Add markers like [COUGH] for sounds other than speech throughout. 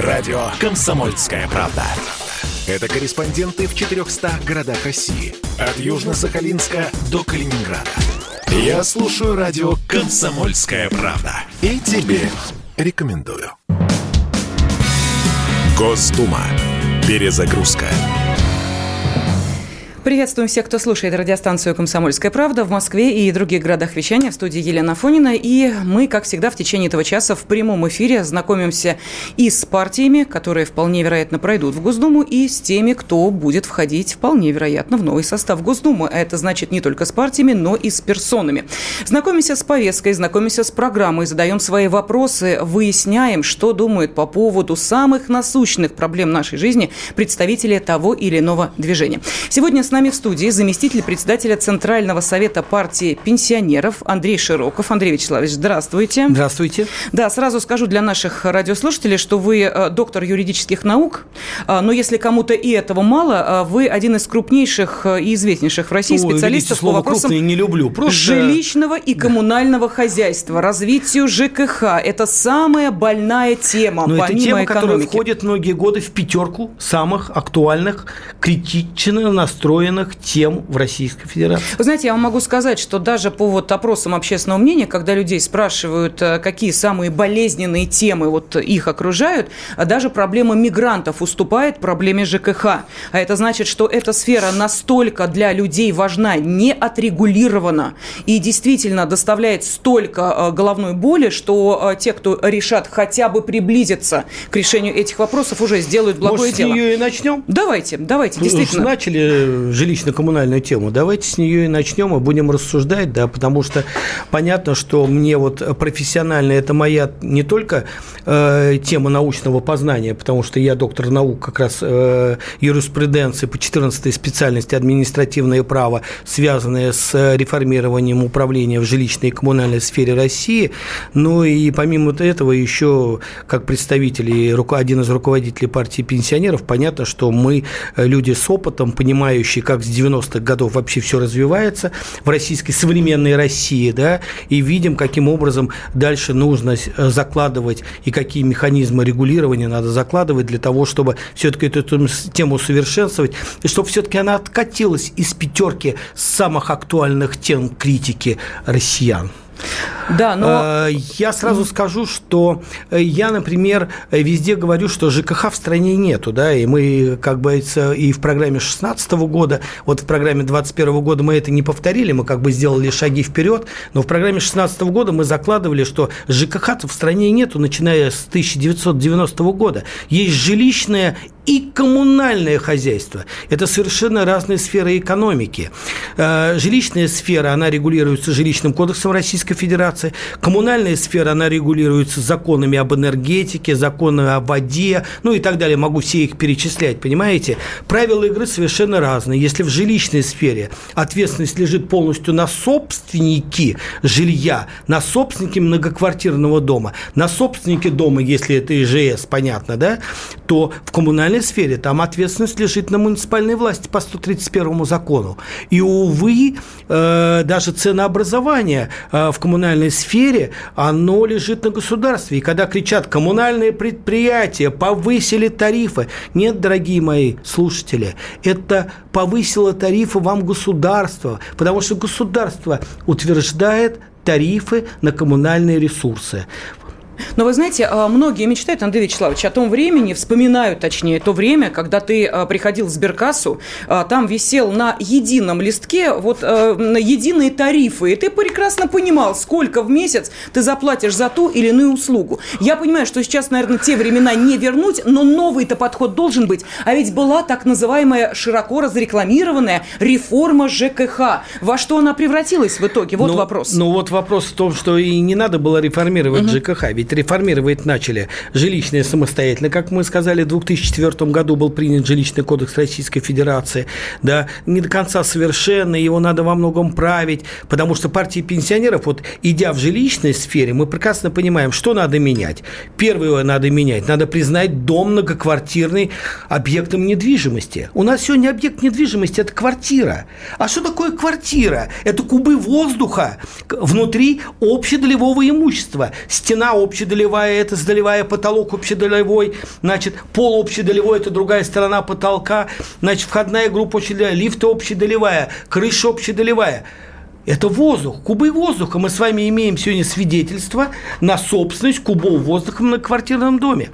Радио «Комсомольская правда». Это корреспонденты в 400 городах России. От Южно-Сахалинска до Калининграда. Я слушаю радио «Комсомольская правда». И тебе рекомендую. Госдума. Перезагрузка. Приветствуем всех, кто слушает радиостанцию «Комсомольская правда» в Москве и других городах вещания. В студии Елена Фонина. И мы, как всегда, в течение этого часа в прямом эфире знакомимся и с партиями, которые вполне вероятно пройдут в Госдуму, и с теми, кто будет входить вполне вероятно в новый состав Госдумы. А это значит не только с партиями, но и с персонами. Знакомимся с повесткой, знакомимся с программой, задаем свои вопросы, выясняем, что думают по поводу самых насущных проблем нашей жизни представители того или иного движения. Сегодня с нами в студии заместитель председателя Центрального совета партии пенсионеров Андрей Широков. Андрей Вячеславович, здравствуйте. Здравствуйте. Да, сразу скажу для наших радиослушателей, что вы э, доктор юридических наук, э, но если кому-то и этого мало, э, вы один из крупнейших и известнейших в России Ой, специалистов по вопросам не люблю. Просто... жилищного и коммунального да. хозяйства, развитию ЖКХ. Это самая больная тема, но помимо это тема, экономики. которая входит многие годы в пятерку самых актуальных, критично настроенных настроенных тем в Российской Федерации. Вы знаете, я вам могу сказать, что даже по вот опросам общественного мнения, когда людей спрашивают, э, какие самые болезненные темы вот их окружают, а даже проблема мигрантов уступает проблеме ЖКХ. А это значит, что эта сфера настолько для людей важна, не отрегулирована и действительно доставляет столько э, головной боли, что э, те, кто решат хотя бы приблизиться к решению этих вопросов, уже сделают благое Может, дело. с нее и начнем? Давайте, давайте, ну, действительно. Начали жилищно-коммунальную тему. Давайте с нее и начнем и будем рассуждать, да, потому что понятно, что мне вот профессионально это моя не только э, тема научного познания, потому что я доктор наук как раз э, юриспруденции по 14 специальности административное право, связанное с реформированием управления в жилищной и коммунальной сфере России, ну и помимо этого еще как представитель и один из руководителей партии пенсионеров, понятно, что мы э, люди с опытом, понимающие, как с 90-х годов вообще все развивается в российской современной России, да, и видим, каким образом дальше нужно э, закладывать и какие механизмы регулирования надо закладывать для того, чтобы все-таки эту тему усовершенствовать, и чтобы все-таки она откатилась из пятерки самых актуальных тем критики россиян. Да, но... Э, я сразу скажу, что э, я, например, везде говорю, что ЖКХ в стране нету, да, и мы, как бы, и в программе 2016 года, вот в программе 2021 года мы это не повторили, мы как бы сделали шаги вперед, но в программе 2016 года мы закладывали, что ЖКХ в стране нету, начиная с 1990 года. Есть жилищное и коммунальное хозяйство. Это совершенно разные сферы экономики. Э, жилищная сфера, она регулируется жилищным кодексом Российской Федерации. Коммунальная сфера, она регулируется законами об энергетике, законами о воде, ну и так далее. Могу все их перечислять, понимаете? Правила игры совершенно разные. Если в жилищной сфере ответственность лежит полностью на собственнике жилья, на собственнике многоквартирного дома, на собственнике дома, если это ИЖС, понятно, да, то в коммунальной сфере там ответственность лежит на муниципальной власти по 131 закону. И, увы, э, даже ценообразование э, в коммунальной сфере, оно лежит на государстве. И когда кричат, коммунальные предприятия повысили тарифы, нет, дорогие мои слушатели, это повысило тарифы вам государство, потому что государство утверждает тарифы на коммунальные ресурсы. Но вы знаете, а, многие мечтают, Андрей Вячеславович, о том времени, вспоминают, точнее, то время, когда ты а, приходил в сберкассу, а, там висел на едином листке вот на единые тарифы, и ты прекрасно понимал, сколько в месяц ты заплатишь за ту или иную услугу. Я понимаю, что сейчас, наверное, те времена не вернуть, но новый-то подход должен быть. А ведь была так называемая широко разрекламированная реформа ЖКХ. Во что она превратилась в итоге? Вот ну, вопрос. Ну вот вопрос в том, что и не надо было реформировать угу. ЖКХ, ведь ведь реформировать начали жилищное самостоятельно. Как мы сказали, в 2004 году был принят жилищный кодекс Российской Федерации. Да, не до конца совершенный, его надо во многом править, потому что партии пенсионеров, вот идя в жилищной сфере, мы прекрасно понимаем, что надо менять. Первое надо менять, надо признать дом многоквартирный объектом недвижимости. У нас сегодня объект недвижимости – это квартира. А что такое квартира? Это кубы воздуха внутри общедолевого имущества. Стена общего общедолевая, это сдолевая, потолок общедолевой, значит, пол общедолевой, это другая сторона потолка, значит, входная группа общедолевая, лифты общедолевая, крыша общедолевая. Это воздух, кубы воздуха. Мы с вами имеем сегодня свидетельство на собственность кубов воздуха на квартирном доме.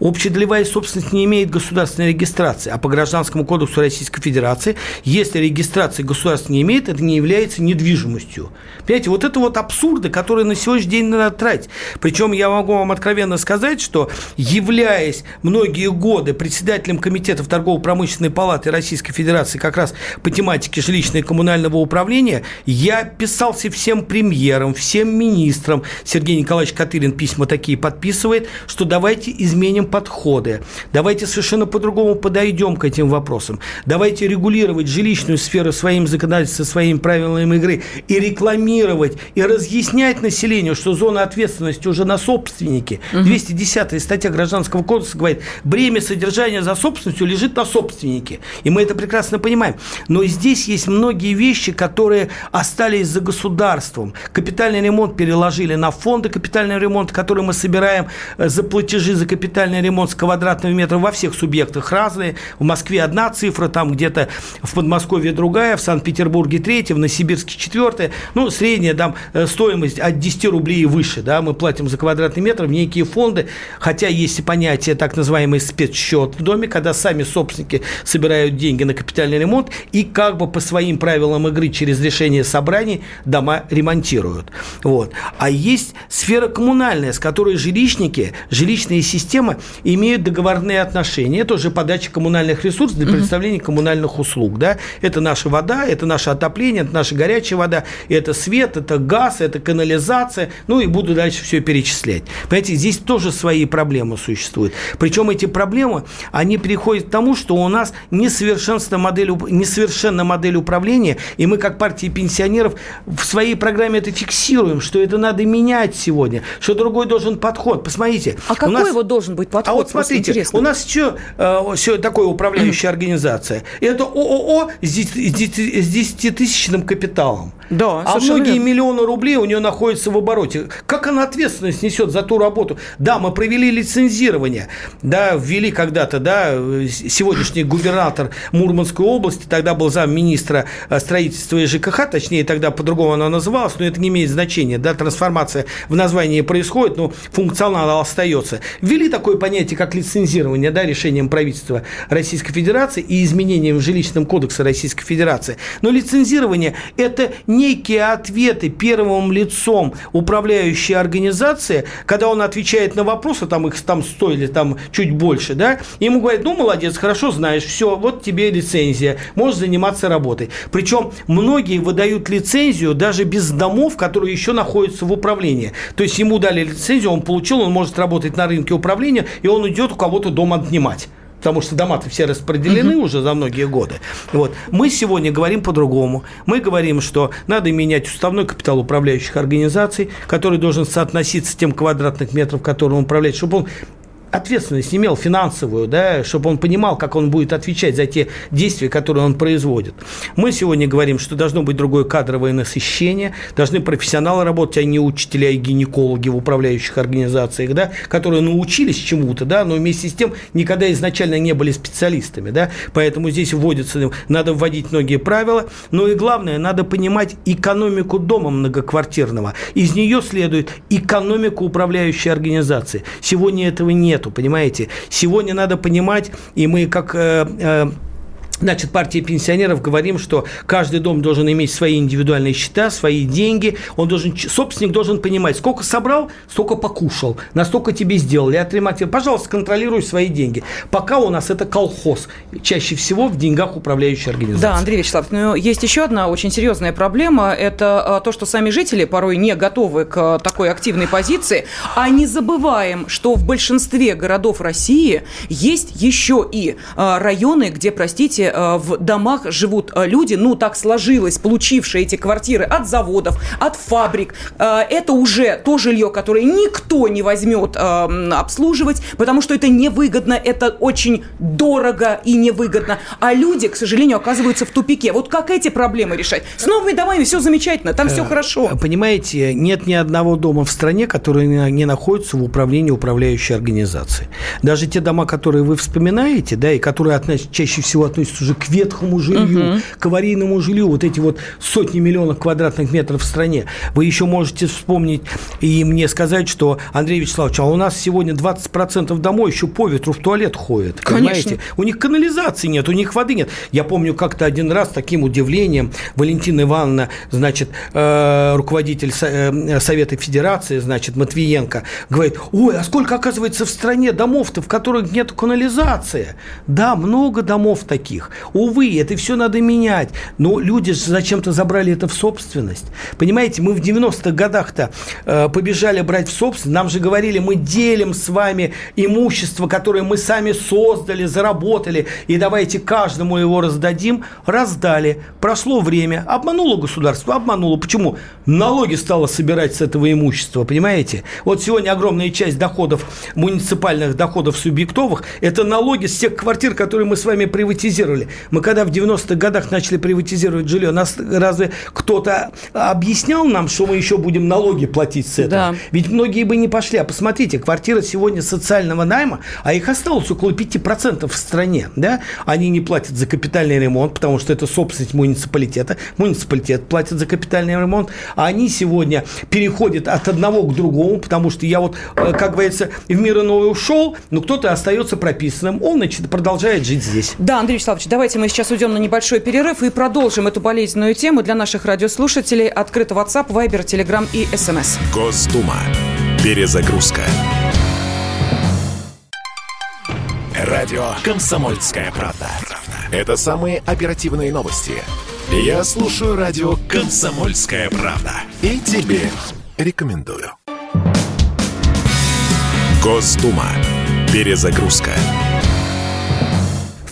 Общедолевая собственность не имеет государственной регистрации, а по Гражданскому кодексу Российской Федерации, если регистрации государство не имеет, это не является недвижимостью. Понимаете, вот это вот абсурды, которые на сегодняшний день надо тратить. Причем я могу вам откровенно сказать, что являясь многие годы председателем комитетов торгово-промышленной палаты Российской Федерации как раз по тематике жилищного и коммунального управления, я писался всем премьерам, всем министрам, Сергей Николаевич Катырин письма такие подписывает, что давайте изменим подходы. Давайте совершенно по-другому подойдем к этим вопросам. Давайте регулировать жилищную сферу своим законодательством, своими правилами игры и рекламировать, и разъяснять населению, что зона ответственности уже на собственнике. Угу. 210 статья Гражданского кодекса говорит, бремя содержания за собственностью лежит на собственнике. И мы это прекрасно понимаем. Но здесь есть многие вещи, которые остались за государством. Капитальный ремонт переложили на фонды капитального ремонта, которые мы собираем э, за платежи за капитальный капитальный ремонт с квадратного метра во всех субъектах разные. В Москве одна цифра, там где-то в Подмосковье другая, в Санкт-Петербурге третья, в Новосибирске четвертая. Ну, средняя там э, стоимость от 10 рублей и выше, да, мы платим за квадратный метр в некие фонды, хотя есть понятие так называемый спецсчет в доме, когда сами собственники собирают деньги на капитальный ремонт и как бы по своим правилам игры через решение собраний дома ремонтируют. Вот. А есть сфера коммунальная, с которой жилищники, жилищные системы имеют договорные отношения. Это уже подача коммунальных ресурсов для предоставления коммунальных услуг. Да? Это наша вода, это наше отопление, это наша горячая вода, это свет, это газ, это канализация. Ну и буду дальше все перечислять. Понимаете, здесь тоже свои проблемы существуют. Причем эти проблемы, они переходят к тому, что у нас несовершенная модель, несовершенная модель управления, и мы, как партия пенсионеров, в своей программе это фиксируем, что это надо менять сегодня, что другой должен подход. Посмотрите. А какой нас... его должен быть подход? А вот смотрите, у нас что, э, все такое управляющая организация. Это ООО с 10-тысячным капиталом. Да, а многие верно. миллионы рублей у нее находятся в обороте. Как она ответственность несет за ту работу? Да, мы провели лицензирование, да, ввели когда-то, да, сегодняшний губернатор Мурманской области, тогда был замминистра э, строительства и ЖКХ, точнее, тогда по-другому она называлась, но это не имеет значения, да, трансформация в названии происходит, но функционал остается. Ввели такое понятие, как лицензирование, да, решением правительства Российской Федерации и изменением в жилищном кодексе Российской Федерации. Но лицензирование – это не некие ответы первым лицом управляющей организации, когда он отвечает на вопросы, там их там сто или там чуть больше, да, ему говорят, ну, молодец, хорошо знаешь, все, вот тебе лицензия, можешь заниматься работой. Причем многие выдают лицензию даже без домов, которые еще находятся в управлении. То есть ему дали лицензию, он получил, он может работать на рынке управления, и он идет у кого-то дом отнимать потому что дома-то все распределены uh-huh. уже за многие годы. Вот. Мы сегодня говорим по-другому. Мы говорим, что надо менять уставной капитал управляющих организаций, который должен соотноситься с тем квадратных метров, которым он управляет, чтобы он ответственность имел финансовую, да, чтобы он понимал, как он будет отвечать за те действия, которые он производит. Мы сегодня говорим, что должно быть другое кадровое насыщение, должны профессионалы работать, а не учителя и гинекологи в управляющих организациях, да, которые научились чему-то, да, но вместе с тем никогда изначально не были специалистами, да, поэтому здесь вводится, надо вводить многие правила, но и главное, надо понимать экономику дома многоквартирного. Из нее следует экономику управляющей организации. Сегодня этого нет нету, понимаете? Сегодня надо понимать, и мы как э, э, Значит, партия пенсионеров говорим, что каждый дом должен иметь свои индивидуальные счета, свои деньги. Он должен, собственник должен понимать, сколько собрал, столько покушал, настолько тебе сделали, отремонтировали. Пожалуйста, контролируй свои деньги. Пока у нас это колхоз, чаще всего в деньгах управляющей организации. Да, Андрей Вячеславович, но есть еще одна очень серьезная проблема. Это а, то, что сами жители порой не готовы к такой активной позиции. А не забываем, что в большинстве городов России есть еще и а, районы, где, простите, все-таки в домах живут люди, ну, так сложилось, получившие эти квартиры от заводов, от фабрик. Это уже то жилье, которое никто не возьмет обслуживать, потому что это невыгодно, это очень дорого и невыгодно. А люди, к сожалению, оказываются в тупике. Вот как эти проблемы решать? С новыми домами все замечательно, там все хорошо. Понимаете, нет ни одного дома в стране, который не находится в управлении управляющей организации. Даже те дома, которые вы вспоминаете, да, и которые относ, чаще всего относятся уже к ветхому жилью, угу. к аварийному жилью, вот эти вот сотни миллионов квадратных метров в стране, вы еще можете вспомнить и мне сказать, что, Андрей Вячеславович, а у нас сегодня 20% домой еще по ветру в туалет ходят. Конечно. Понимаете? У них канализации нет, у них воды нет. Я помню как-то один раз таким удивлением Валентина Ивановна, значит, э, руководитель э, Совета Федерации, значит, Матвиенко, говорит, ой, а сколько, оказывается, в стране домов-то, в которых нет канализации? Да, много домов таких. Увы, это все надо менять. Но люди же зачем-то забрали это в собственность. Понимаете, мы в 90-х годах-то э, побежали брать в собственность. Нам же говорили, мы делим с вами имущество, которое мы сами создали, заработали, и давайте каждому его раздадим. Раздали. Прошло время. Обмануло государство? Обмануло. Почему? Налоги стало собирать с этого имущества, понимаете? Вот сегодня огромная часть доходов, муниципальных доходов субъектовых, это налоги с тех квартир, которые мы с вами приватизировали. Мы когда в 90-х годах начали приватизировать жилье, нас разве кто-то объяснял нам, что мы еще будем налоги платить с этого? Да. Ведь многие бы не пошли. А посмотрите, квартира сегодня социального найма, а их осталось около 5% в стране. Да? Они не платят за капитальный ремонт, потому что это собственность муниципалитета. Муниципалитет платит за капитальный ремонт. А они сегодня переходят от одного к другому, потому что я вот, э, как говорится, в мир иной ушел, но кто-то остается прописанным. Он, значит, продолжает жить здесь. Да, Андрей Вячеславович, давайте мы сейчас уйдем на небольшой перерыв и продолжим эту болезненную тему для наших радиослушателей. Открыто WhatsApp, Viber, Telegram и SMS. Госдума. Перезагрузка. Радио «Комсомольская правда». Это самые оперативные новости. Я слушаю радио «Комсомольская правда». И тебе рекомендую. Госдума. Перезагрузка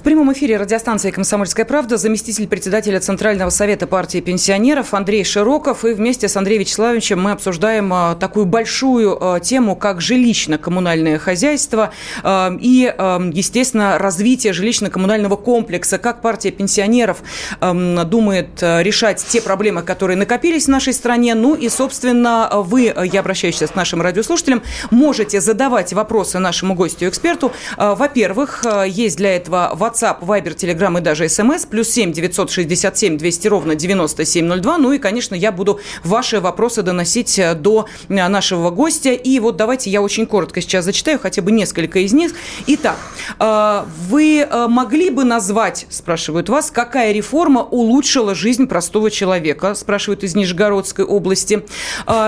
прямом эфире радиостанции «Комсомольская правда» заместитель председателя Центрального совета партии пенсионеров Андрей Широков. И вместе с Андреем Вячеславовичем мы обсуждаем а, такую большую а, тему, как жилищно-коммунальное хозяйство а, и, естественно, развитие жилищно-коммунального комплекса. Как партия пенсионеров думает решать те проблемы, которые накопились в нашей стране. Ну и, собственно, вы, я обращаюсь сейчас к нашим радиослушателям, можете задавать вопросы нашему гостю-эксперту. Во-первых, есть для этого WhatsApp WhatsApp, Viber, Telegram и даже смс. Плюс 7 967 200 ровно 9702. Ну и, конечно, я буду ваши вопросы доносить э, до э, нашего гостя. И вот давайте я очень коротко сейчас зачитаю хотя бы несколько из них. Итак, э, вы могли бы назвать, спрашивают вас, какая реформа улучшила жизнь простого человека, спрашивают из Нижегородской области.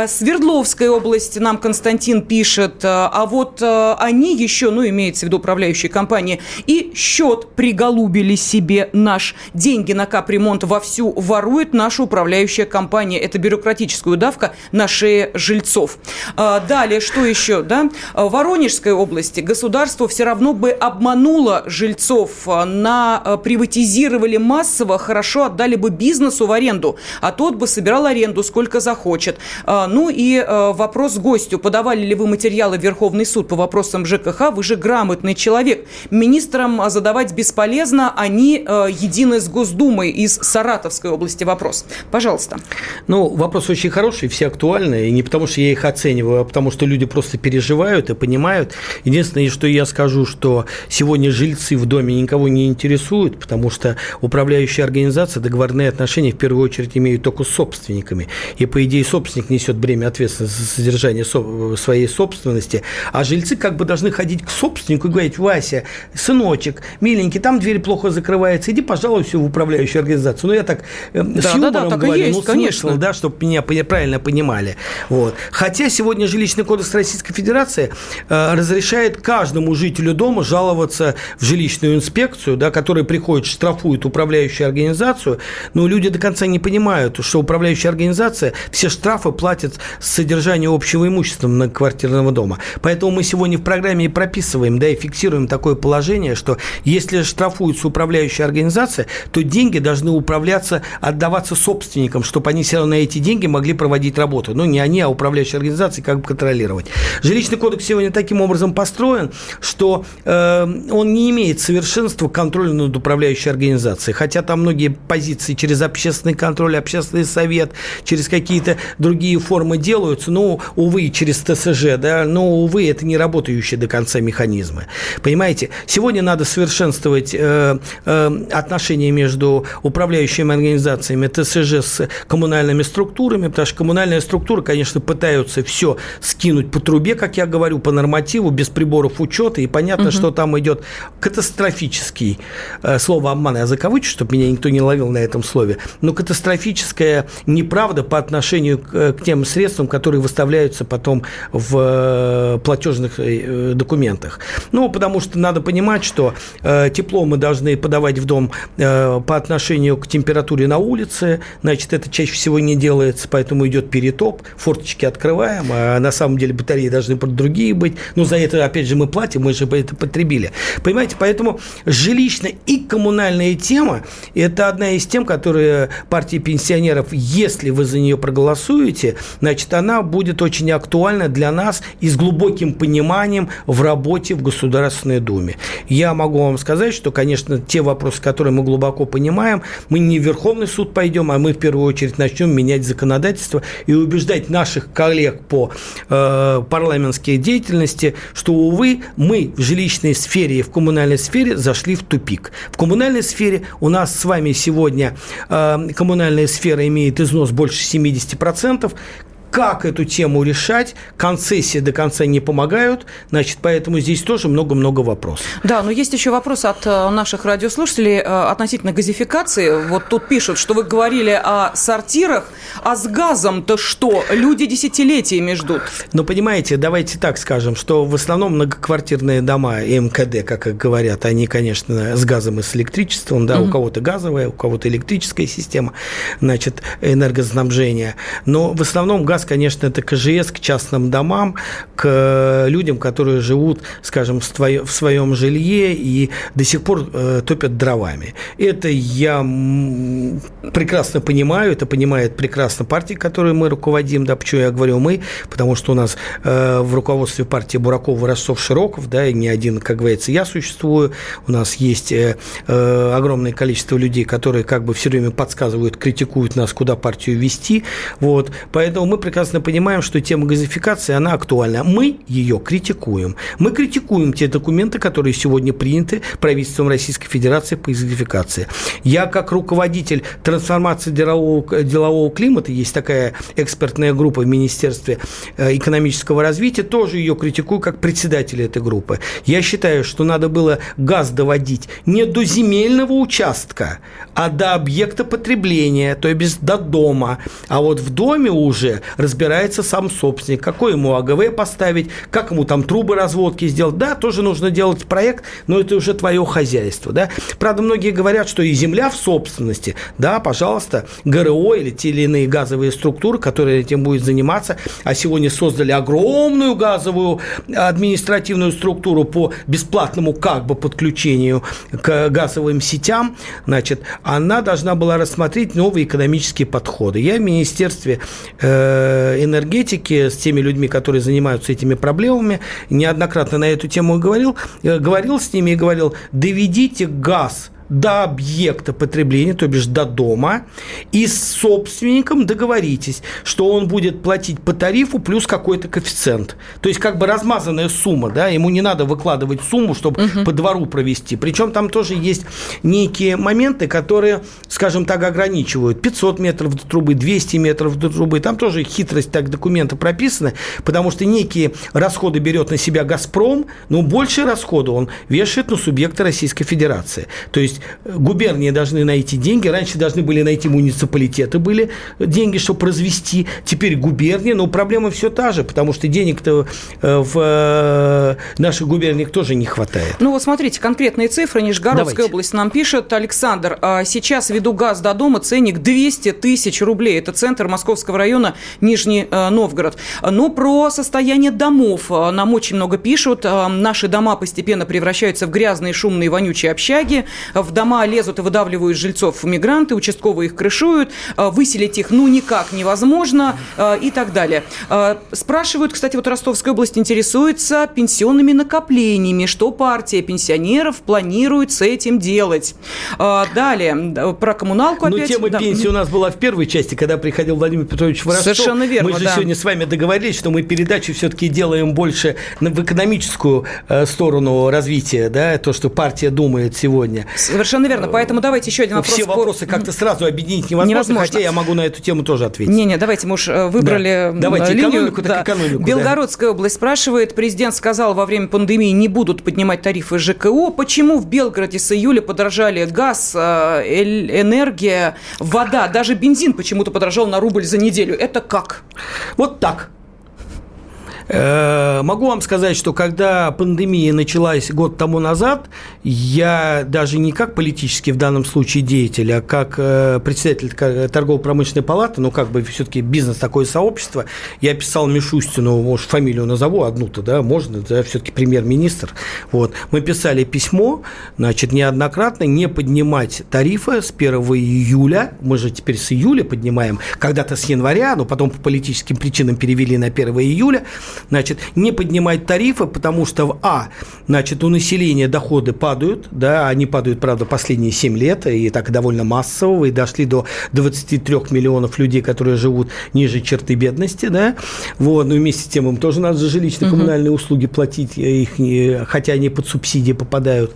Свердловской области нам Константин пишет, а вот они еще, ну, имеется в виду управляющие компании, и счет приголубили себе наш. Деньги на капремонт вовсю ворует наша управляющая компания. Это бюрократическая удавка на шее жильцов. А, далее, что еще? Да? В Воронежской области государство все равно бы обмануло жильцов. На приватизировали массово, хорошо отдали бы бизнесу в аренду, а тот бы собирал аренду сколько захочет. А, ну и вопрос гостю. Подавали ли вы материалы в Верховный суд по вопросам ЖКХ? Вы же грамотный человек. Министрам задавать без бесполезно, они э, едины с Госдумой из Саратовской области. Вопрос. Пожалуйста. Ну, вопрос очень хороший, все актуальны. И не потому, что я их оцениваю, а потому, что люди просто переживают и понимают. Единственное, что я скажу, что сегодня жильцы в доме никого не интересуют, потому что управляющая организация договорные отношения в первую очередь имеют только с собственниками. И, по идее, собственник несет бремя ответственности за содержание своей собственности, а жильцы как бы должны ходить к собственнику и говорить, Вася, сыночек, миленький, и там дверь плохо закрывается, иди, пожалуйста, в управляющую организацию. Ну, я так э, да, с юмором да, да, говорю, есть, ну, конечно. да, чтобы меня правильно понимали. Вот. Хотя сегодня жилищный кодекс Российской Федерации э, разрешает каждому жителю дома жаловаться в жилищную инспекцию, да, которая приходит, штрафует управляющую организацию, но люди до конца не понимают, что управляющая организация все штрафы платит с содержания общего имущества многоквартирного дома. Поэтому мы сегодня в программе и прописываем, да, и фиксируем такое положение, что если штрафуется управляющая организация, то деньги должны управляться, отдаваться собственникам, чтобы они все равно на эти деньги могли проводить работу. Ну, не они, а управляющая организация как бы контролировать. Жилищный кодекс сегодня таким образом построен, что э, он не имеет совершенства контроля над управляющей организацией. Хотя там многие позиции через общественный контроль, общественный совет, через какие-то другие формы делаются, но, увы, через ТСЖ, да, но, увы, это не работающие до конца механизмы. Понимаете, сегодня надо совершенствовать э, э, отношения между управляющими организациями ТСЖ с коммунальными структурами, потому что коммунальные структуры, конечно, пытаются все скинуть по трубе, как я говорю, по нормативу, без приборов учета, и понятно, угу. что там идет катастрофический, э, слово обман я закавычу, чтобы меня никто не ловил на этом слове, но катастрофическая неправда по отношению к, к тем средствам, которые выставляются потом в э, платежных э, документах. Ну, потому что надо понимать, что э, тепло мы должны подавать в дом э, по отношению к температуре на улице, значит, это чаще всего не делается, поэтому идет перетоп, форточки открываем, а на самом деле батареи должны другие быть, но за это, опять же, мы платим, мы же это потребили. Понимаете, поэтому жилищная и коммунальная тема – это одна из тем, которые партия пенсионеров, если вы за нее проголосуете, значит, она будет очень актуальна для нас и с глубоким пониманием в работе в Государственной Думе. Я могу вам сказать, что, конечно, те вопросы, которые мы глубоко понимаем, мы не в Верховный суд пойдем, а мы в первую очередь начнем менять законодательство и убеждать наших коллег по э, парламентской деятельности, что, увы, мы в жилищной сфере и в коммунальной сфере зашли в тупик. В коммунальной сфере у нас с вами сегодня э, коммунальная сфера имеет износ больше 70%, как эту тему решать. Концессии до конца не помогают, значит, поэтому здесь тоже много-много вопросов. Да, но есть еще вопрос от э, наших радиослушателей э, относительно газификации. Вот тут пишут, что вы говорили о сортирах, а с газом-то что? Люди десятилетиями ждут. Ну, понимаете, давайте так скажем, что в основном многоквартирные дома МКД, как говорят, они, конечно, с газом и с электричеством, да, угу. у кого-то газовая, у кого-то электрическая система, значит, энергоснабжения. Но в основном газ газ, конечно, это КЖС к частным домам, к людям, которые живут, скажем, в своем жилье и до сих пор э, топят дровами. Это я прекрасно понимаю, это понимает прекрасно партия, которой мы руководим, да, почему я говорю мы, потому что у нас э, в руководстве партии Бураков, Ростов, Широков, да, и не один, как говорится, я существую, у нас есть э, огромное количество людей, которые как бы все время подсказывают, критикуют нас, куда партию вести, вот, поэтому мы прекрасно понимаем, что тема газификации, она актуальна. Мы ее критикуем. Мы критикуем те документы, которые сегодня приняты правительством Российской Федерации по газификации. Я, как руководитель трансформации делового, делового климата, есть такая экспертная группа в Министерстве э, экономического развития, тоже ее критикую как председатель этой группы. Я считаю, что надо было газ доводить не до земельного участка, а до объекта потребления, то есть до дома. А вот в доме уже разбирается сам собственник, какой ему АГВ поставить, как ему там трубы разводки сделать. Да, тоже нужно делать проект, но это уже твое хозяйство. Да? Правда, многие говорят, что и земля в собственности. Да, пожалуйста, ГРО или те или иные газовые структуры, которые этим будут заниматься, а сегодня создали огромную газовую административную структуру по бесплатному как бы подключению к газовым сетям, значит, она должна была рассмотреть новые экономические подходы. Я в Министерстве э, энергетики, с теми людьми, которые занимаются этими проблемами, неоднократно на эту тему говорил, э, говорил с ними и говорил, доведите газ – до объекта потребления, то бишь до дома, и с собственником договоритесь, что он будет платить по тарифу плюс какой-то коэффициент. То есть как бы размазанная сумма, да, ему не надо выкладывать сумму, чтобы угу. по двору провести. Причем там тоже есть некие моменты, которые, скажем так, ограничивают. 500 метров до трубы, 200 метров до трубы. Там тоже хитрость так документы прописаны, потому что некие расходы берет на себя «Газпром», но большие расходы он вешает на субъекты Российской Федерации. То есть есть губернии должны найти деньги. Раньше должны были найти муниципалитеты, были деньги, чтобы развести. Теперь губернии, но проблема все та же, потому что денег-то э, в э, наших губерниях тоже не хватает. Ну вот смотрите, конкретные цифры. Нижегородская Давайте. область нам пишет. Александр, а сейчас веду газ до дома, ценник 200 тысяч рублей. Это центр Московского района Нижний э, Новгород. Но про состояние домов нам очень много пишут. Наши дома постепенно превращаются в грязные, шумные, вонючие общаги. В дома лезут и выдавливают жильцов мигранты, участковые их крышуют. Выселить их ну никак невозможно и так далее. Спрашивают, кстати, вот Ростовская область интересуется пенсионными накоплениями. Что партия пенсионеров планирует с этим делать? Далее, про коммуналку опять. Ну, тема да. пенсии у нас была в первой части, когда приходил Владимир Петрович в Ростов. Совершенно верно, Мы же да. сегодня с вами договорились, что мы передачу все-таки делаем больше в экономическую э, сторону развития, да, то, что партия думает сегодня. Совершенно верно. Поэтому давайте еще один вопрос. Все вопросы как-то сразу объединить невозможно, невозможно, хотя я могу на эту тему тоже ответить. Не-не, давайте мы уж э, выбрали да. давайте, линию. Экономику, да. так экономику. Белгородская да. область спрашивает. Президент сказал, во время пандемии не будут поднимать тарифы ЖКО. Почему в Белгороде с июля подорожали газ, э, энергия, вода, даже бензин почему-то подорожал на рубль за неделю? Это как? Вот так. Э, могу вам сказать, что когда пандемия началась год тому назад, я даже не как политический в данном случае деятель, а как э, председатель торгово-промышленной палаты, ну, как бы все-таки бизнес такое сообщество, я писал Мишустину, может, фамилию назову одну-то, да, можно, да, все-таки премьер-министр. Вот. Мы писали письмо, значит, неоднократно не поднимать тарифы с 1 июля, мы же теперь с июля поднимаем, когда-то с января, но потом по политическим причинам перевели на 1 июля, значит, не поднимать тарифы, потому что, в а, значит, у населения доходы падают, да, они падают, правда, последние 7 лет, и так довольно массово, и дошли до 23 миллионов людей, которые живут ниже черты бедности, да, вот, но вместе с тем им тоже надо за жилищно-коммунальные услуги платить, их, хотя они под субсидии попадают.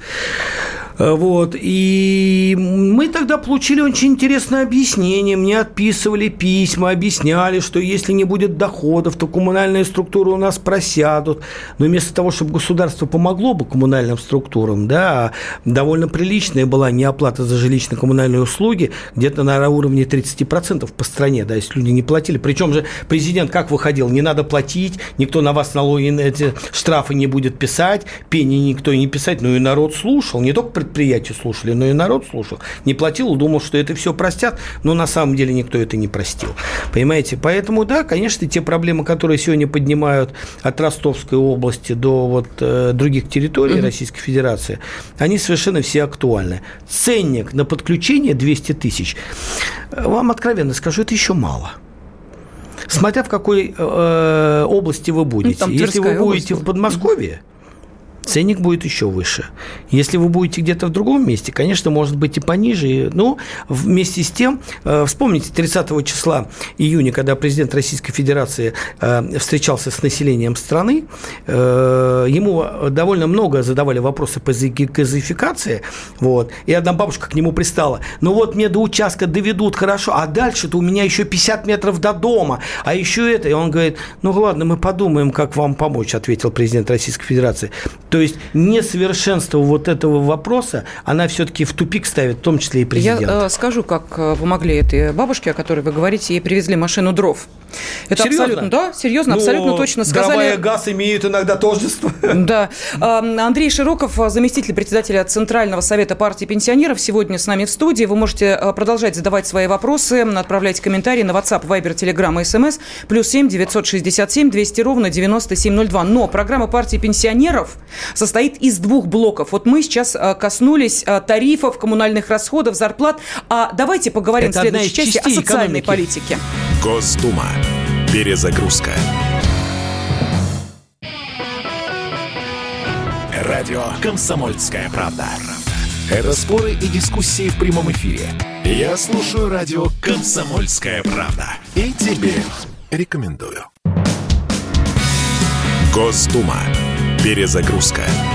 Э, вот. И мы тогда получили очень интересное объяснение. Мне отписывали письма, объясняли, что если не будет доходов, то коммунальные структуры у нас просядут. Но вместо того, чтобы государство помогло бы коммунальным структурам, да, довольно приличная была неоплата за жилищно-коммунальные услуги, где-то на уровне 30% по стране, да, если люди не платили. Причем же президент как выходил? Не надо платить, никто на вас налоги, эти штрафы не будет писать, пени никто не писать, но и народ слушал, не только предприятия слушали, но и народ слушал. Не платил, думал, что это все простят, но на самом деле никто это не простил. Понимаете? Поэтому, да, конечно, те проблемы, которые сегодня поднимают от Ростовской области до вот, э, других территорий mm-hmm. Российской Федерации, они совершенно все актуальны. Ценник на подключение 200 тысяч, вам откровенно скажу, это еще мало. Смотря в какой э, области вы будете. Ну, Если вы будете область. в Подмосковье, ценник будет еще выше. Если вы будете где-то в другом месте, конечно, может быть и пониже. Но вместе с тем, э, вспомните 30 числа июня, когда президент Российской Федерации э, встречался с населением страны, э, ему довольно много задавали вопросы по газификации, вот, и одна бабушка к нему пристала, ну вот мне до участка доведут хорошо, а дальше-то у меня еще 50 метров до дома, а еще это, и он говорит, ну ладно, мы подумаем, как вам помочь, ответил президент Российской Федерации. То есть несовершенство вот этого вопроса, она все-таки в тупик ставит, в том числе и президент. Я э, скажу, как э, помогли этой бабушке, о которой вы говорите, ей привезли машину дров. Это серьезно? абсолютно, да, серьезно, ну, абсолютно точно сказали. Дрова и газ имеют иногда тождество. [LAUGHS] Да. Андрей Широков, заместитель председателя Центрального совета партии пенсионеров, сегодня с нами в студии. Вы можете э, продолжать задавать свои вопросы, отправлять комментарии на WhatsApp, Viber, Telegram и SMS. Плюс 7 967 200 ровно 9702. Но программа партии пенсионеров состоит из двух блоков. Вот мы сейчас э, коснулись э, тарифов, коммунальных расходов, зарплат. А давайте поговорим Это в следующей части о социальной экономики. политике. Госдума. Перезагрузка. Радио «Комсомольская правда». Это споры и дискуссии в прямом эфире. Я слушаю радио «Комсомольская правда». И тебе рекомендую. Госдума. Перезагрузка.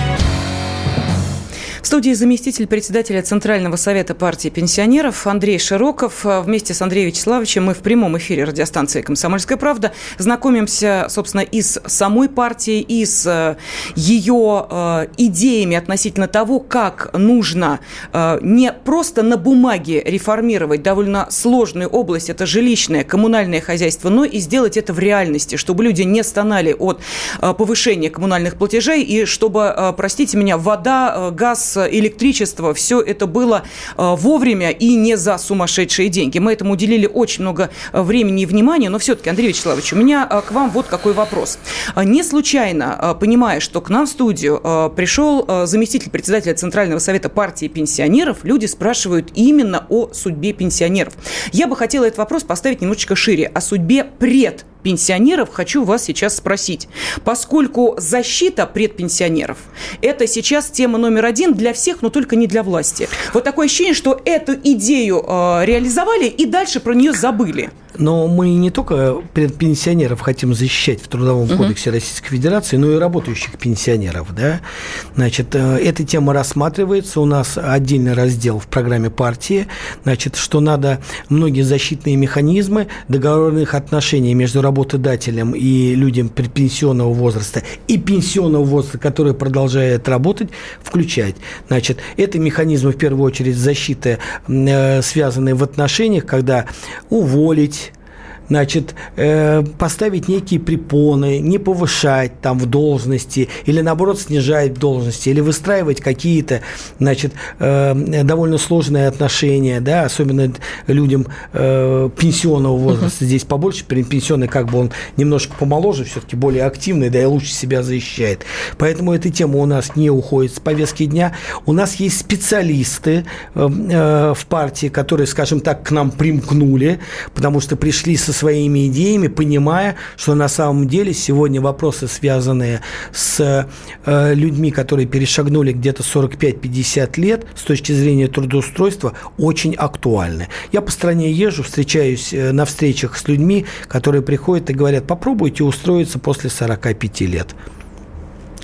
В студии заместитель председателя Центрального совета партии пенсионеров Андрей Широков. Вместе с Андреем Вячеславовичем мы в прямом эфире радиостанции «Комсомольская правда» знакомимся, собственно, и с самой партией, и с э, ее э, идеями относительно того, как нужно э, не просто на бумаге реформировать довольно сложную область, это жилищное, коммунальное хозяйство, но и сделать это в реальности, чтобы люди не стонали от повышения коммунальных платежей и чтобы, простите меня, вода, газ, электричество, все это было э, вовремя и не за сумасшедшие деньги. Мы этому уделили очень много э, времени и внимания, но все-таки, Андрей Вячеславович, у меня э, к вам вот какой вопрос. Не случайно, понимая, что к нам в студию пришел заместитель председателя Центрального совета партии пенсионеров, люди спрашивают именно о судьбе пенсионеров. Я бы хотела этот вопрос поставить немножечко шире, о судьбе пред пенсионеров хочу вас сейчас спросить. Поскольку защита предпенсионеров – это сейчас тема номер один для всех, но только не для власти. Вот такое ощущение, что эту идею э, реализовали и дальше про нее забыли. Но мы не только пенсионеров хотим защищать в Трудовом кодексе Российской Федерации, но и работающих пенсионеров. Да? Значит, э, эта тема рассматривается. У нас отдельный раздел в программе партии. Значит, что надо многие защитные механизмы договорных отношений между работодателем и людям предпенсионного возраста и пенсионного возраста, который продолжает работать, включать. Значит, это механизмы, в первую очередь, защиты, э, связанные в отношениях, когда уволить, значит, э, поставить некие препоны, не повышать там в должности или, наоборот, снижать в должности, или выстраивать какие-то, значит, э, довольно сложные отношения, да, особенно людям э, пенсионного возраста. Здесь побольше, пенсионный как бы он немножко помоложе, все-таки более активный, да и лучше себя защищает. Поэтому эта тема у нас не уходит с повестки дня. У нас есть специалисты э, э, в партии, которые, скажем так, к нам примкнули, потому что пришли со своими идеями, понимая, что на самом деле сегодня вопросы, связанные с э, людьми, которые перешагнули где-то 45-50 лет с точки зрения трудоустройства, очень актуальны. Я по стране езжу, встречаюсь э, на встречах с людьми, которые приходят и говорят, попробуйте устроиться после 45 лет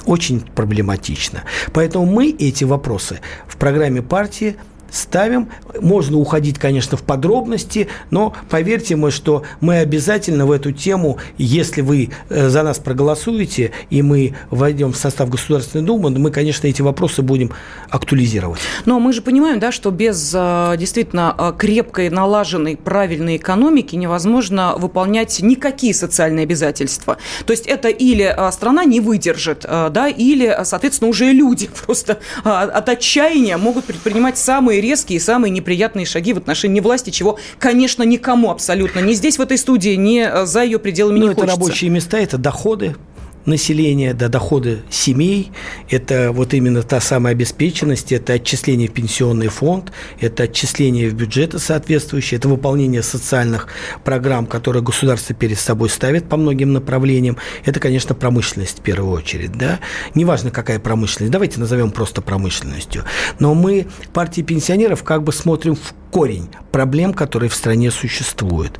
очень проблематично. Поэтому мы эти вопросы в программе партии ставим. Можно уходить, конечно, в подробности, но поверьте мы, что мы обязательно в эту тему, если вы э, за нас проголосуете, и мы войдем в состав Государственной Думы, мы, конечно, эти вопросы будем актуализировать. Но мы же понимаем, да, что без э, действительно э, крепкой, налаженной, правильной экономики невозможно выполнять никакие социальные обязательства. То есть это или страна не выдержит, да, или, соответственно, уже люди [LAUGHS] просто от отчаяния могут предпринимать самые резкие, самые неприятные шаги в отношении власти, чего, конечно, никому абсолютно, ни здесь, в этой студии, ни э, за ее пределами ну, не это хочется. рабочие места, это доходы, населения, до дохода семей. Это вот именно та самая обеспеченность, это отчисление в пенсионный фонд, это отчисление в бюджеты соответствующие, это выполнение социальных программ, которые государство перед собой ставит по многим направлениям. Это, конечно, промышленность в первую очередь. Да? Неважно, какая промышленность, давайте назовем просто промышленностью. Но мы, партии пенсионеров, как бы смотрим в корень проблем, которые в стране существуют.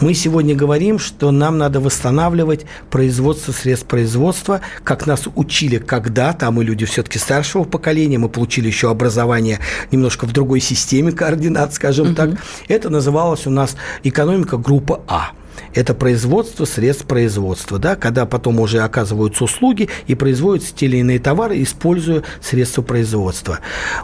Мы сегодня говорим, что нам надо восстанавливать производство средств производства, как нас учили когда-то, а мы люди все-таки старшего поколения, мы получили еще образование немножко в другой системе координат, скажем угу. так. Это называлось у нас экономика группы А – это производство средств производства, да, когда потом уже оказываются услуги и производятся те или иные товары, используя средства производства.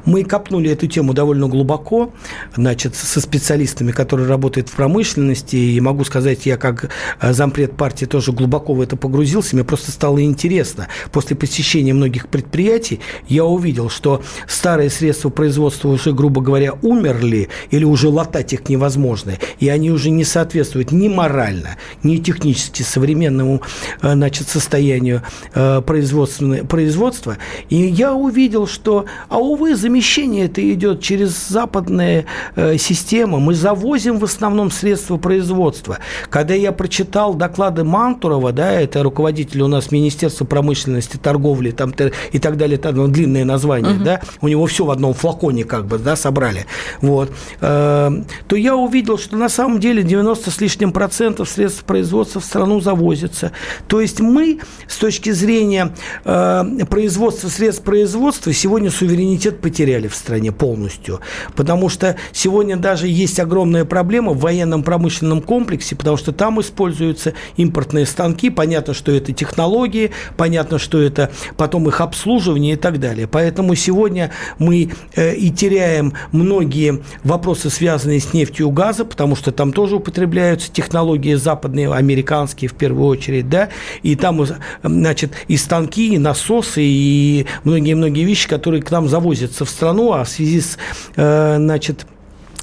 Мы копнули эту тему довольно глубоко, значит, со специалистами, которые работают в промышленности, и могу сказать, я как э, зампред партии тоже глубоко в это погрузился, мне просто стало интересно. После посещения многих предприятий я увидел, что старые средства производства уже, грубо говоря, умерли, или уже латать их невозможно, и они уже не соответствуют ни морали, морально, не технически современному э, значит, состоянию э, производства. И я увидел, что, а увы, замещение это идет через западные э, системы. Мы завозим в основном средства производства. Когда я прочитал доклады Мантурова, да, это руководитель у нас Министерства промышленности, торговли там, и так далее, там ну, длинное название, угу. да, у него все в одном флаконе как бы, да, собрали, вот, то я увидел, что на самом деле 90 с лишним процентов 70% средств производства в страну завозится. То есть мы с точки зрения э, производства средств производства сегодня суверенитет потеряли в стране полностью. Потому что сегодня даже есть огромная проблема в военном промышленном комплексе, потому что там используются импортные станки. Понятно, что это технологии, понятно, что это потом их обслуживание и так далее. Поэтому сегодня мы э, и теряем многие вопросы, связанные с нефтью и газом, потому что там тоже употребляются технологии западные, американские в первую очередь, да, и там, значит, и станки, и насосы, и многие-многие вещи, которые к нам завозятся в страну, а в связи с, э, значит,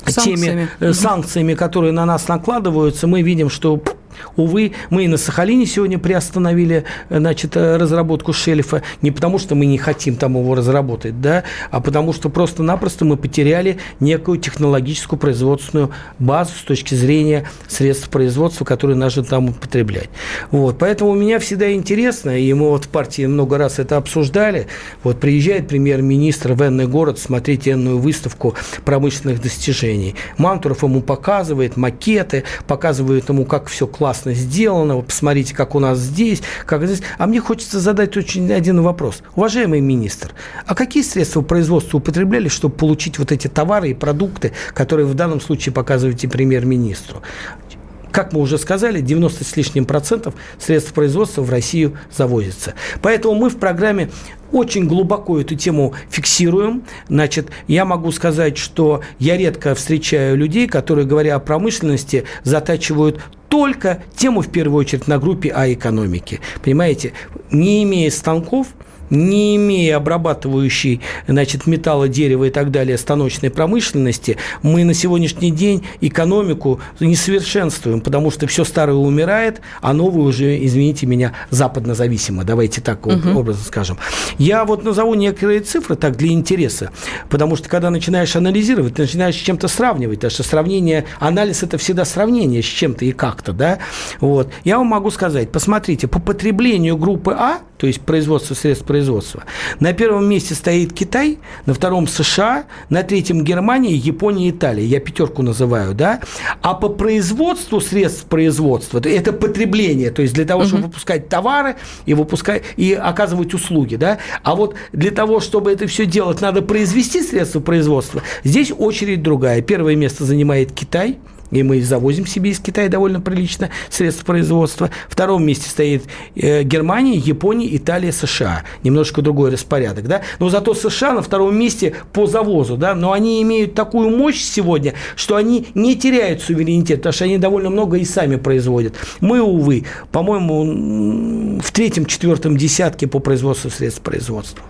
санкциями. теми санкциями, которые на нас накладываются, мы видим, что Увы, мы и на Сахалине сегодня приостановили значит, разработку шельфа не потому, что мы не хотим там его разработать, да, а потому что просто-напросто мы потеряли некую технологическую производственную базу с точки зрения средств производства, которые нужно там употреблять. Вот, поэтому у меня всегда интересно, и мы вот в партии много раз это обсуждали, вот приезжает премьер-министр в энный город смотреть энную выставку промышленных достижений. Мантуров ему показывает макеты, показывает ему, как все классно классно сделано, посмотрите, как у нас здесь, как здесь. А мне хочется задать очень один вопрос. Уважаемый министр, а какие средства производства употребляли, чтобы получить вот эти товары и продукты, которые в данном случае показываете премьер-министру? как мы уже сказали, 90 с лишним процентов средств производства в Россию завозится. Поэтому мы в программе очень глубоко эту тему фиксируем. Значит, я могу сказать, что я редко встречаю людей, которые, говоря о промышленности, затачивают только тему, в первую очередь, на группе А экономики. Понимаете, не имея станков, не имея обрабатывающей значит, металла, дерева и так далее станочной промышленности, мы на сегодняшний день экономику не совершенствуем, потому что все старое умирает, а новое уже, извините меня, западно зависимо. Давайте так угу. образно скажем. Я вот назову некоторые цифры так для интереса, потому что когда начинаешь анализировать, ты начинаешь с чем-то сравнивать, потому что сравнение, анализ – это всегда сравнение с чем-то и как-то, да, вот. Я вам могу сказать, посмотрите, по потреблению группы А, то есть производство средств производства. На первом месте стоит Китай, на втором США, на третьем Германия, Япония, Италия. Я пятерку называю, да. А по производству средств производства, это потребление, то есть для того, чтобы выпускать товары и выпускать и оказывать услуги, да. А вот для того, чтобы это все делать, надо произвести средства производства. Здесь очередь другая. Первое место занимает Китай – и мы завозим себе из Китая довольно прилично средств производства. В втором месте стоит э, Германия, Япония, Италия, США. Немножко другой распорядок, да. Но зато США на втором месте по завозу, да. Но они имеют такую мощь сегодня, что они не теряют суверенитет, потому что они довольно много и сами производят. Мы, увы, по-моему, в третьем-четвертом десятке по производству средств производства.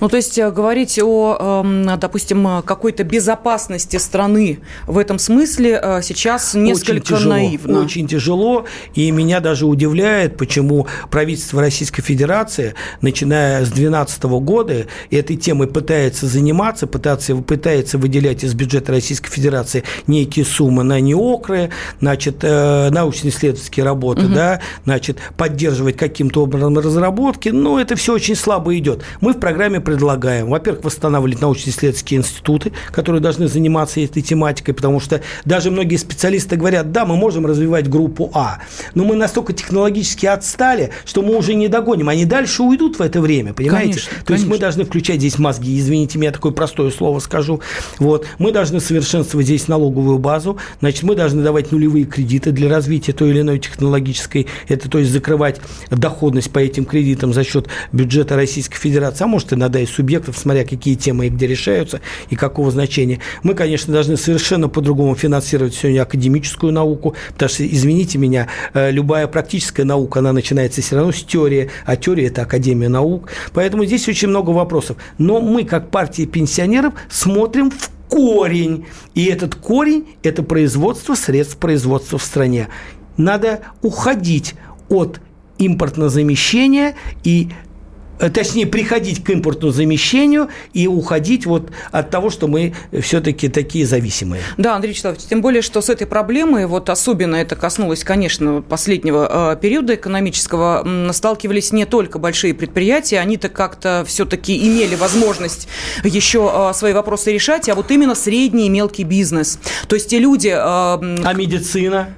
Ну, то есть э, говорить о, эм, допустим, какой-то безопасности страны в этом смысле э, сейчас сейчас несколько очень тяжело, наивно. Очень тяжело, и меня даже удивляет, почему правительство Российской Федерации, начиная с 2012 года, этой темой пытается заниматься, пытается, пытается выделять из бюджета Российской Федерации некие суммы на неокры, значит, э, научно-исследовательские работы, угу. да, значит, поддерживать каким-то образом разработки, но это все очень слабо идет. Мы в программе предлагаем, во-первых, восстанавливать научно-исследовательские институты, которые должны заниматься этой тематикой, потому что даже многие специалисты специалисты говорят, да, мы можем развивать группу А, но мы настолько технологически отстали, что мы уже не догоним. Они дальше уйдут в это время, понимаете? Конечно, То конечно. есть мы должны включать здесь мозги. Извините меня, такое простое слово скажу. Вот. Мы должны совершенствовать здесь налоговую базу. Значит, мы должны давать нулевые кредиты для развития той или иной технологической. Это то есть закрывать доходность по этим кредитам за счет бюджета Российской Федерации, а может иногда и субъектов, смотря какие темы и где решаются и какого значения. Мы, конечно, должны совершенно по-другому финансировать сегодня академическую науку, потому что, извините меня, э, любая практическая наука, она начинается все равно с теории, а теория – это Академия наук. Поэтому здесь очень много вопросов. Но мы, как партия пенсионеров, смотрим в корень. И этот корень – это производство средств производства в стране. Надо уходить от импортнозамещения и точнее, приходить к импортному замещению и уходить вот от того, что мы все-таки такие зависимые. Да, Андрей Вячеславович, тем более, что с этой проблемой, вот особенно это коснулось, конечно, последнего э, периода экономического, сталкивались не только большие предприятия, они-то как-то все-таки имели возможность еще э, свои вопросы решать, а вот именно средний и мелкий бизнес. То есть те люди... А медицина?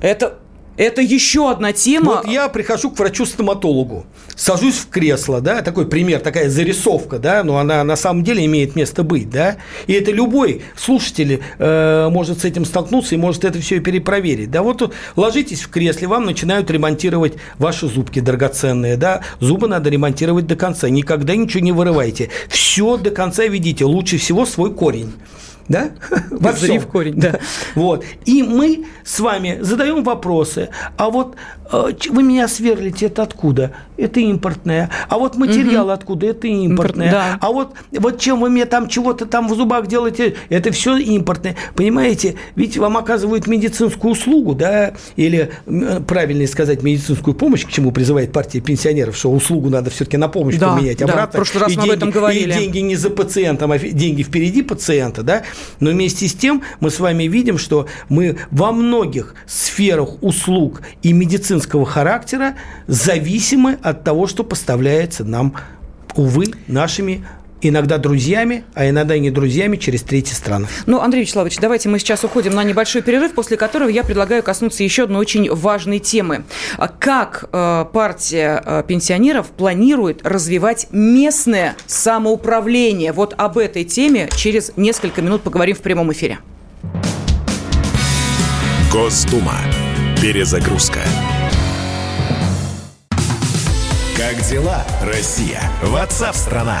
Это Это еще одна тема. Вот я прихожу к врачу-стоматологу, сажусь в кресло, да, такой пример, такая зарисовка, да, но она на самом деле имеет место быть, да, и это любой слушатель э, может с этим столкнуться и может это все перепроверить, да, вот ложитесь в кресле, вам начинают ремонтировать ваши зубки драгоценные, да, зубы надо ремонтировать до конца, никогда ничего не вырывайте, все до конца ведите, лучше всего свой корень да? Во всем. в корень, да. [LAUGHS] Вот. И мы с вами задаем вопросы. А вот э, вы меня сверлите, это откуда? Это импортное. А вот материал угу. откуда? Это импортное. Да. А вот, вот чем вы мне там чего-то там в зубах делаете? Это все импортное. Понимаете? Ведь вам оказывают медицинскую услугу, да, или правильнее сказать медицинскую помощь, к чему призывает партия пенсионеров, что услугу надо все-таки на помощь да, поменять обратно. Да, в прошлый раз и мы деньги, об этом говорили. И деньги не за пациентом, а деньги впереди пациента, да. Но вместе с тем мы с вами видим, что мы во многих сферах услуг и медицинского характера зависимы от того, что поставляется нам, увы, нашими иногда друзьями, а иногда и не друзьями через третьи страны. Ну, Андрей Вячеславович, давайте мы сейчас уходим на небольшой перерыв, после которого я предлагаю коснуться еще одной очень важной темы. Как э, партия э, пенсионеров планирует развивать местное самоуправление? Вот об этой теме через несколько минут поговорим в прямом эфире. Госдума. Перезагрузка. Как дела, Россия? Ватсап-страна!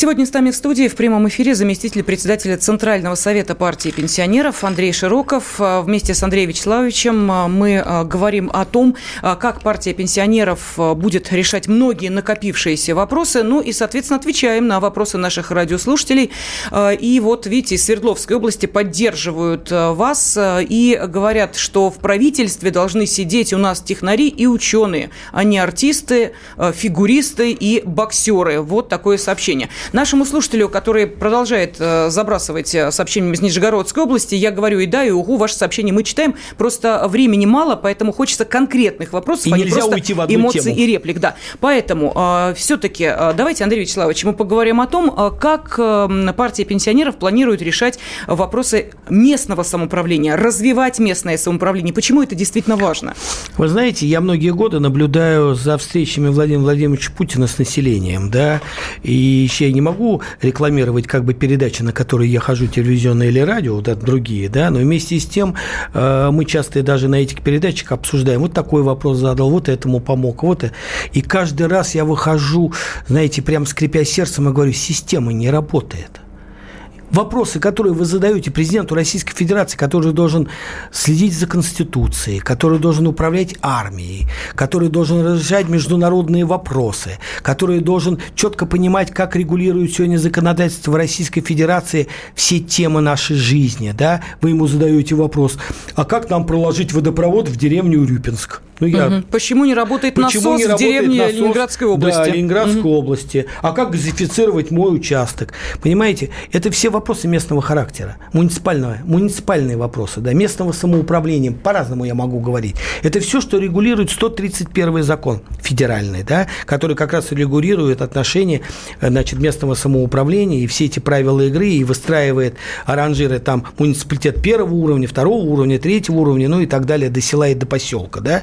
Сегодня с нами в студии в прямом эфире заместитель председателя Центрального совета партии пенсионеров Андрей Широков. А, вместе с Андреем Вячеславовичем а, мы а, говорим о том, как партия пенсионеров будет решать многие накопившиеся вопросы, ну и, соответственно, отвечаем на вопросы наших радиослушателей. И вот, видите, из Свердловской области поддерживают вас и говорят, что в правительстве должны сидеть у нас технари и ученые, а не артисты, фигуристы и боксеры. Вот такое сообщение. Нашему слушателю, который продолжает э, забрасывать э, сообщениями из Нижегородской области, я говорю и да, и угу, ваши сообщения мы читаем. Просто времени мало, поэтому хочется конкретных вопросов, и а нельзя не уйти в одну эмоций тему. и реплик. Да. Поэтому э, все-таки э, давайте, Андрей Вячеславович, мы поговорим о том, э, как э, партия пенсионеров планирует решать вопросы местного самоуправления, развивать местное самоуправление. Почему это действительно важно? Вы знаете, я многие годы наблюдаю за встречами Владимира Владимировича Путина с населением, да, и еще не могу рекламировать как бы передачи, на которые я хожу, телевизионные или радио, вот это другие, да, но вместе с тем э, мы часто даже на этих передачах обсуждаем, вот такой вопрос задал, вот этому помог, вот, и каждый раз я выхожу, знаете, прям скрипя сердцем и говорю, система не работает вопросы, которые вы задаете президенту Российской Федерации, который должен следить за Конституцией, который должен управлять армией, который должен решать международные вопросы, который должен четко понимать, как регулирует сегодня законодательство Российской Федерации все темы нашей жизни, да, вы ему задаете вопрос, а как нам проложить водопровод в деревню Урюпинск? Ну, я... угу. Почему не работает Почему насос не работает в деревне насос? Ленинградской области? Да, Ленинградской угу. области. А как газифицировать мой участок? Понимаете, это все вопросы местного характера, муниципального, муниципальные вопросы, да, местного самоуправления, по-разному я могу говорить. Это все, что регулирует 131 закон федеральный, да, который как раз регулирует отношения значит, местного самоуправления и все эти правила игры и выстраивает оранжиры там муниципалитет первого уровня, второго уровня, третьего уровня, ну и так далее до села и до поселка, да.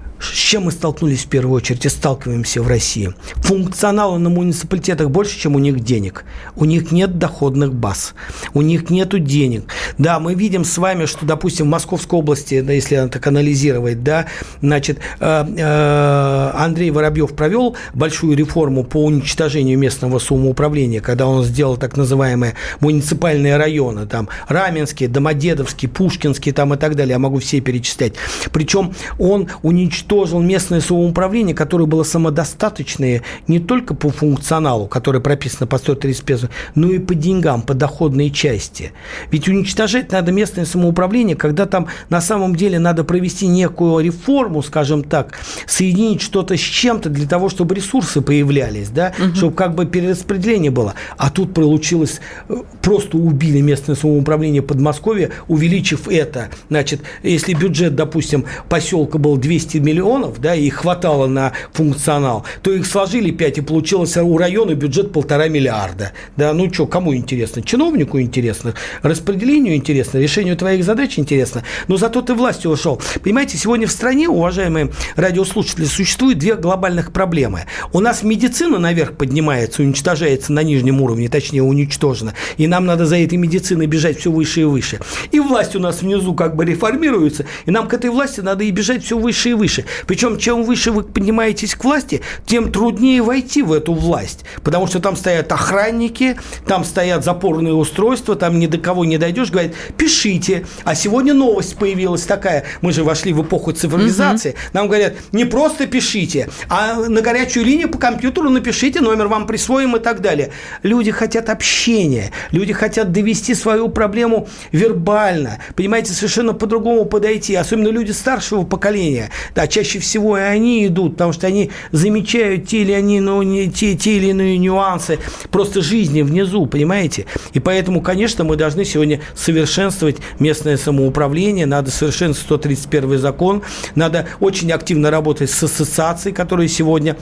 С чем мы столкнулись в первую очередь и сталкиваемся в России? Функционала на муниципалитетах больше, чем у них денег. У них нет доходных баз. У них нет денег. Да, мы видим с вами, что, допустим, в Московской области, да, если так анализировать, да, значит, э, э, Андрей Воробьев провел большую реформу по уничтожению местного самоуправления, когда он сделал так называемые муниципальные районы, там, Раменский, Домодедовский, Пушкинский, там и так далее, я могу все перечислять. Причем он уничтожил уничтожил местное самоуправление, которое было самодостаточное не только по функционалу, который прописано по 135, но и по деньгам, по доходной части. Ведь уничтожать надо местное самоуправление, когда там на самом деле надо провести некую реформу, скажем так, соединить что-то с чем-то для того, чтобы ресурсы появлялись, да, угу. чтобы как бы перераспределение было. А тут получилось, э, просто убили местное самоуправление Подмосковья, увеличив это. Значит, если бюджет, допустим, поселка был 200 миллионов, да, и хватало на функционал, то их сложили 5, и получилось у района бюджет полтора миллиарда. Да, ну что, кому интересно? Чиновнику интересно, распределению интересно, решению твоих задач интересно, но зато ты властью ушел. Понимаете, сегодня в стране, уважаемые радиослушатели, существует две глобальных проблемы. У нас медицина наверх поднимается, уничтожается на нижнем уровне, точнее уничтожена, и нам надо за этой медициной бежать все выше и выше. И власть у нас внизу как бы реформируется, и нам к этой власти надо и бежать все выше и выше. Причем, чем выше вы поднимаетесь к власти, тем труднее войти в эту власть, потому что там стоят охранники, там стоят запорные устройства, там ни до кого не дойдешь, говорят, пишите. А сегодня новость появилась такая, мы же вошли в эпоху цифровизации, угу. нам говорят, не просто пишите, а на горячую линию по компьютеру напишите, номер вам присвоим и так далее. Люди хотят общения, люди хотят довести свою проблему вербально, понимаете, совершенно по-другому подойти, особенно люди старшего поколения, да, чаще всего и они идут, потому что они замечают те или, они, ну, те, те или иные нюансы просто жизни внизу, понимаете? И поэтому, конечно, мы должны сегодня совершенствовать местное самоуправление, надо совершенствовать 131 закон, надо очень активно работать с ассоциацией, которые сегодня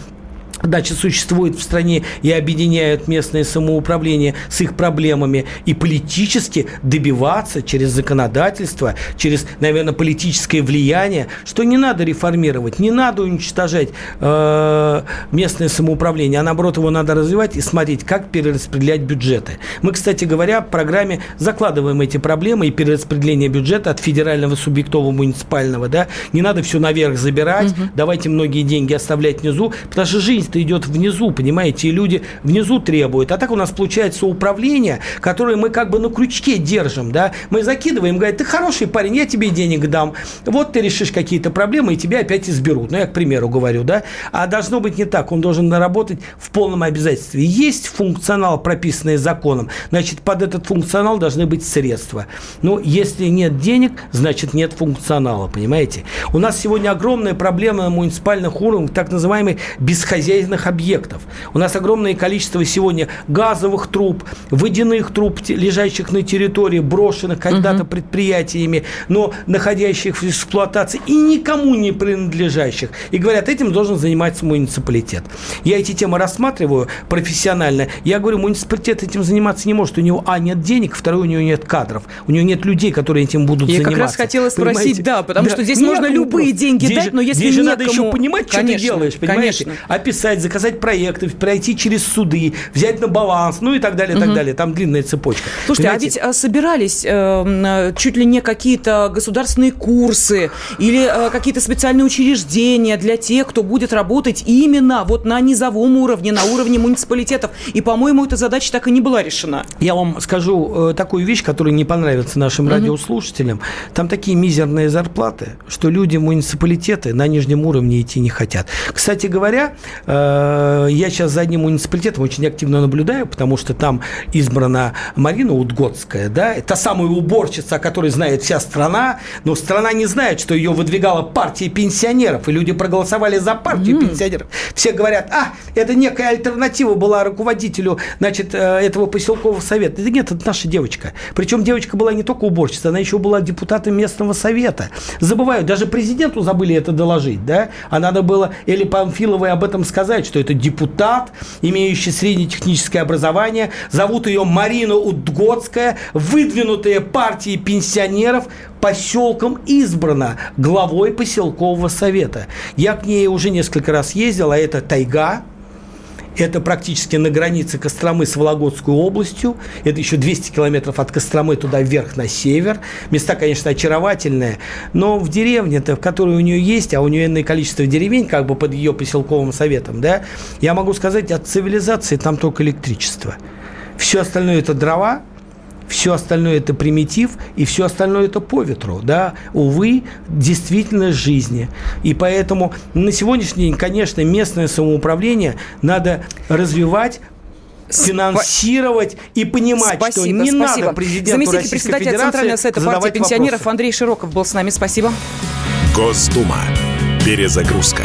Дача существует в стране и объединяют местное самоуправление с их проблемами и политически добиваться через законодательство, через, наверное, политическое влияние, что не надо реформировать, не надо уничтожать э, местное самоуправление, а наоборот его надо развивать и смотреть, как перераспределять бюджеты. Мы, кстати говоря, в программе закладываем эти проблемы и перераспределение бюджета от федерального субъектового муниципального, да, не надо все наверх забирать, угу. давайте многие деньги оставлять внизу, потому что жизнь жизнь-то идет внизу, понимаете, и люди внизу требуют. А так у нас получается управление, которое мы как бы на крючке держим, да, мы закидываем, говорят, ты хороший парень, я тебе денег дам, вот ты решишь какие-то проблемы, и тебя опять изберут. Ну, я к примеру говорю, да, а должно быть не так, он должен работать в полном обязательстве. Есть функционал, прописанный законом, значит, под этот функционал должны быть средства. Но если нет денег, значит, нет функционала, понимаете? У нас сегодня огромная проблема на муниципальных уровнях, так называемый бесхозяйственный хозяйственных объектов. У нас огромное количество сегодня газовых труб, водяных труб, лежащих на территории, брошенных когда-то угу. предприятиями, но находящих в эксплуатации и никому не принадлежащих. И говорят, этим должен заниматься муниципалитет. Я эти темы рассматриваю профессионально. Я говорю, муниципалитет этим заниматься не может. У него, а, нет денег, второе, у него нет кадров. У него нет людей, которые этим будут Я заниматься. Я как раз хотела спросить, понимаете? да, потому да. что здесь Некому можно любые просто. деньги здесь дать, но если здесь же надо еще понимать, конечно, что ты делаешь, понимаете? Конечно. Описать написать, заказать проекты, пройти через суды, взять на баланс, ну и так далее, и так далее. Там длинная цепочка. Слушайте, Понимаете? а ведь а, собирались э, чуть ли не какие-то государственные курсы или э, какие-то специальные учреждения для тех, кто будет работать именно вот на низовом уровне, на уровне муниципалитетов. И, по-моему, эта задача так и не была решена. Я вам скажу э, такую вещь, которая не понравится нашим угу. радиослушателям. Там такие мизерные зарплаты, что люди муниципалитеты на нижнем уровне идти не хотят. Кстати говоря, э, Э, я сейчас за одним муниципалитетом очень активно наблюдаю, потому что там избрана Марина Удгодская, да, та самая уборщица, о которой знает вся страна, но страна не знает, что ее выдвигала партия пенсионеров, и люди проголосовали за партию mm. пенсионеров. Все говорят, а, это некая альтернатива была руководителю, значит, э, этого поселкового совета. Да нет, это наша девочка. Причем девочка была не только уборщица, она еще была депутатом местного совета. Забывают, даже президенту забыли это доложить, да, а надо было Эли Памфиловой об этом сказать, сказать, что это депутат, имеющий среднетехническое образование. Зовут ее Марина Удгодская, выдвинутая партией пенсионеров, поселком избрана главой поселкового совета. Я к ней уже несколько раз ездил, а это тайга, это практически на границе Костромы с Вологодской областью. Это еще 200 километров от Костромы туда вверх на север. Места, конечно, очаровательные. Но в деревне-то, в которой у нее есть, а у нее иное количество деревень, как бы под ее поселковым советом, да, я могу сказать, от цивилизации там только электричество. Все остальное это дрова, все остальное это примитив, и все остальное это по ветру, да, увы, действительно жизни. И поэтому на сегодняшний день, конечно, местное самоуправление надо развивать финансировать и понимать, спасибо, что не спасибо. надо президенту Заместитель Российской председателя Федерации Центрального совета партии пенсионеров вопросы. Андрей Широков был с нами. Спасибо. Госдума. Перезагрузка.